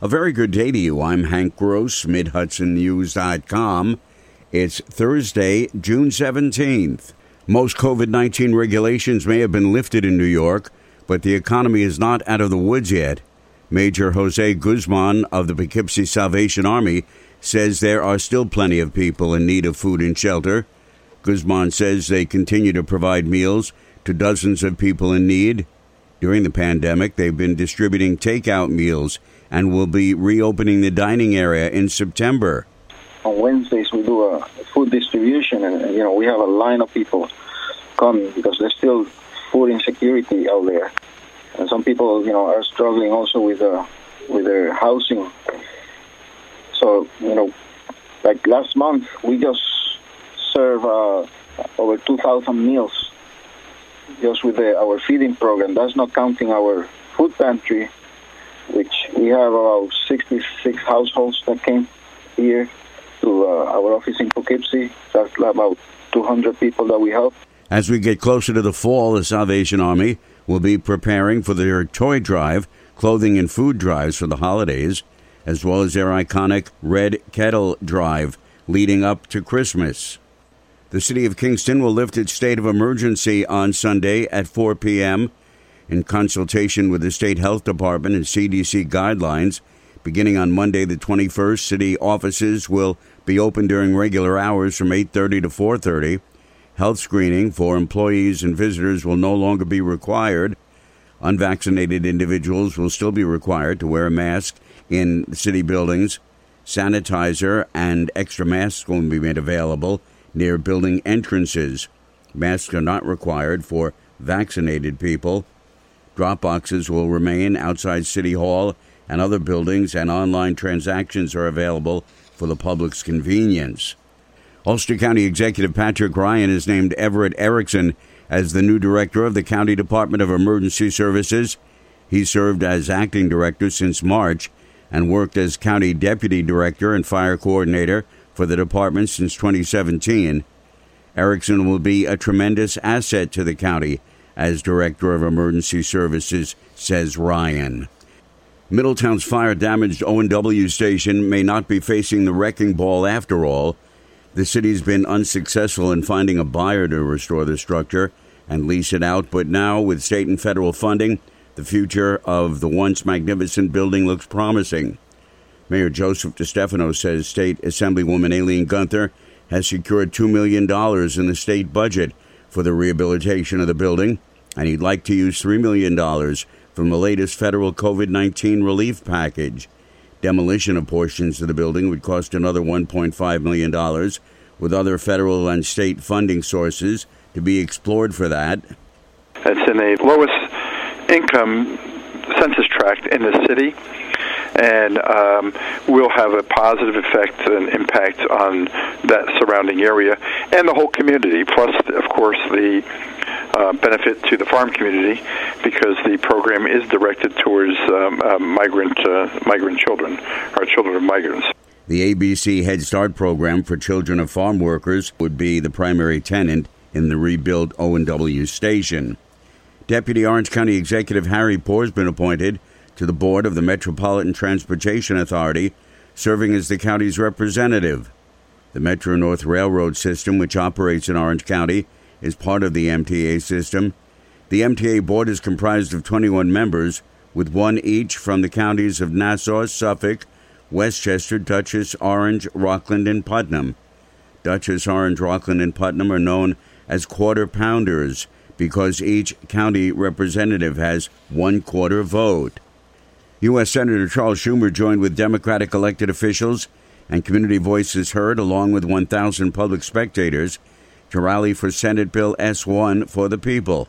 A very good day to you. I'm Hank Gross, MidHudsonNews.com. It's Thursday, June 17th. Most COVID 19 regulations may have been lifted in New York, but the economy is not out of the woods yet. Major Jose Guzman of the Poughkeepsie Salvation Army says there are still plenty of people in need of food and shelter. Guzman says they continue to provide meals to dozens of people in need. During the pandemic, they've been distributing takeout meals and will be reopening the dining area in September. On Wednesdays, we do a food distribution, and you know we have a line of people coming because there's still food insecurity out there, and some people, you know, are struggling also with uh, with their housing. So, you know, like last month, we just served uh, over 2,000 meals just with the, our feeding program. That's not counting our food pantry, which we have about 66 households that came here to uh, our office in Poughkeepsie. That's about 200 people that we help. As we get closer to the fall, the Salvation Army will be preparing for their toy drive, clothing and food drives for the holidays, as well as their iconic Red Kettle Drive leading up to Christmas. The city of Kingston will lift its state of emergency on Sunday at 4 p.m. in consultation with the state health department and CDC guidelines. Beginning on Monday the 21st, city offices will be open during regular hours from 8:30 to 4:30. Health screening for employees and visitors will no longer be required. Unvaccinated individuals will still be required to wear a mask in city buildings. Sanitizer and extra masks will be made available near building entrances. Masks are not required for vaccinated people. Drop boxes will remain outside City Hall and other buildings, and online transactions are available for the public's convenience. Ulster County Executive Patrick Ryan has named Everett Erickson as the new director of the County Department of Emergency Services. He served as acting director since March and worked as county deputy director and fire coordinator for the department since 2017. Erickson will be a tremendous asset to the county as Director of Emergency Services, says Ryan. Middletown's fire damaged O&W station may not be facing the wrecking ball after all. The city's been unsuccessful in finding a buyer to restore the structure and lease it out, but now, with state and federal funding, the future of the once magnificent building looks promising. Mayor Joseph DeStefano says State Assemblywoman Aileen Gunther has secured $2 million in the state budget for the rehabilitation of the building, and he'd like to use $3 million from the latest federal COVID 19 relief package. Demolition of portions of the building would cost another $1.5 million, with other federal and state funding sources to be explored for that. It's in the lowest income census tract in the city and um, will have a positive effect and impact on that surrounding area and the whole community. Plus, of course, the uh, benefit to the farm community because the program is directed towards um, uh, migrant uh, migrant children or children of migrants. The ABC Head Start program for children of farm workers would be the primary tenant in the rebuilt O&W station. Deputy Orange County Executive Harry Porr has been appointed to the board of the Metropolitan Transportation Authority, serving as the county's representative. The Metro North Railroad system, which operates in Orange County, is part of the MTA system. The MTA board is comprised of 21 members, with one each from the counties of Nassau, Suffolk, Westchester, Dutchess, Orange, Rockland, and Putnam. Dutchess, Orange, Rockland, and Putnam are known as quarter pounders because each county representative has one quarter vote. U.S. Senator Charles Schumer joined with Democratic elected officials and community voices heard, along with 1,000 public spectators, to rally for Senate Bill S 1 for the People.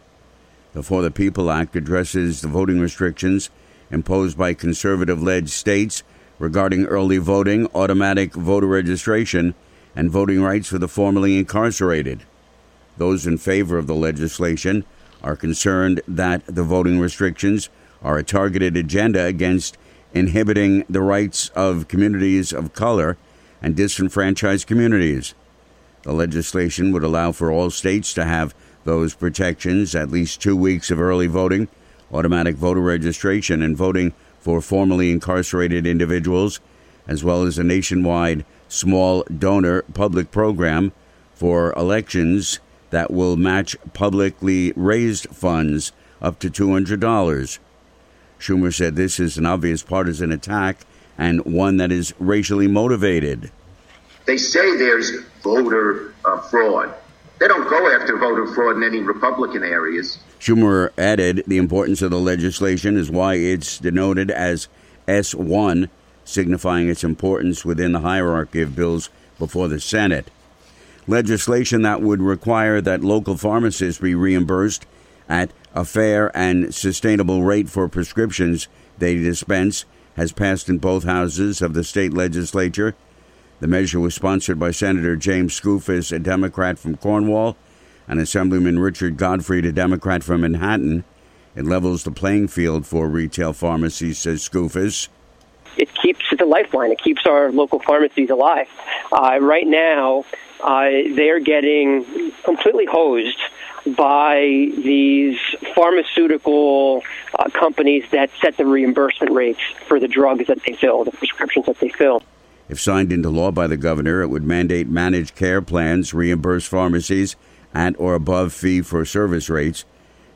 The For the People Act addresses the voting restrictions imposed by conservative led states regarding early voting, automatic voter registration, and voting rights for the formerly incarcerated. Those in favor of the legislation are concerned that the voting restrictions are a targeted agenda against inhibiting the rights of communities of color and disenfranchised communities. The legislation would allow for all states to have those protections at least two weeks of early voting, automatic voter registration, and voting for formerly incarcerated individuals, as well as a nationwide small donor public program for elections that will match publicly raised funds up to $200. Schumer said this is an obvious partisan attack and one that is racially motivated. They say there's voter uh, fraud. They don't go after voter fraud in any Republican areas. Schumer added the importance of the legislation is why it's denoted as S1, signifying its importance within the hierarchy of bills before the Senate. Legislation that would require that local pharmacists be reimbursed at a fair and sustainable rate for prescriptions they dispense has passed in both houses of the state legislature. The measure was sponsored by Senator James Skoufis, a Democrat from Cornwall, and Assemblyman Richard Gottfried, a Democrat from Manhattan. It levels the playing field for retail pharmacies, says Skoufis. It keeps the lifeline. It keeps our local pharmacies alive. Uh, right now, uh, they're getting completely hosed by these pharmaceutical uh, companies that set the reimbursement rates for the drugs that they fill, the prescriptions that they fill. If signed into law by the governor, it would mandate managed care plans reimburse pharmacies at or above fee for service rates.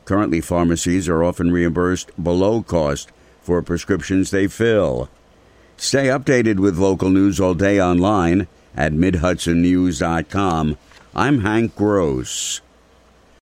Currently, pharmacies are often reimbursed below cost for prescriptions they fill. Stay updated with local news all day online at MidHudsonNews.com. I'm Hank Gross.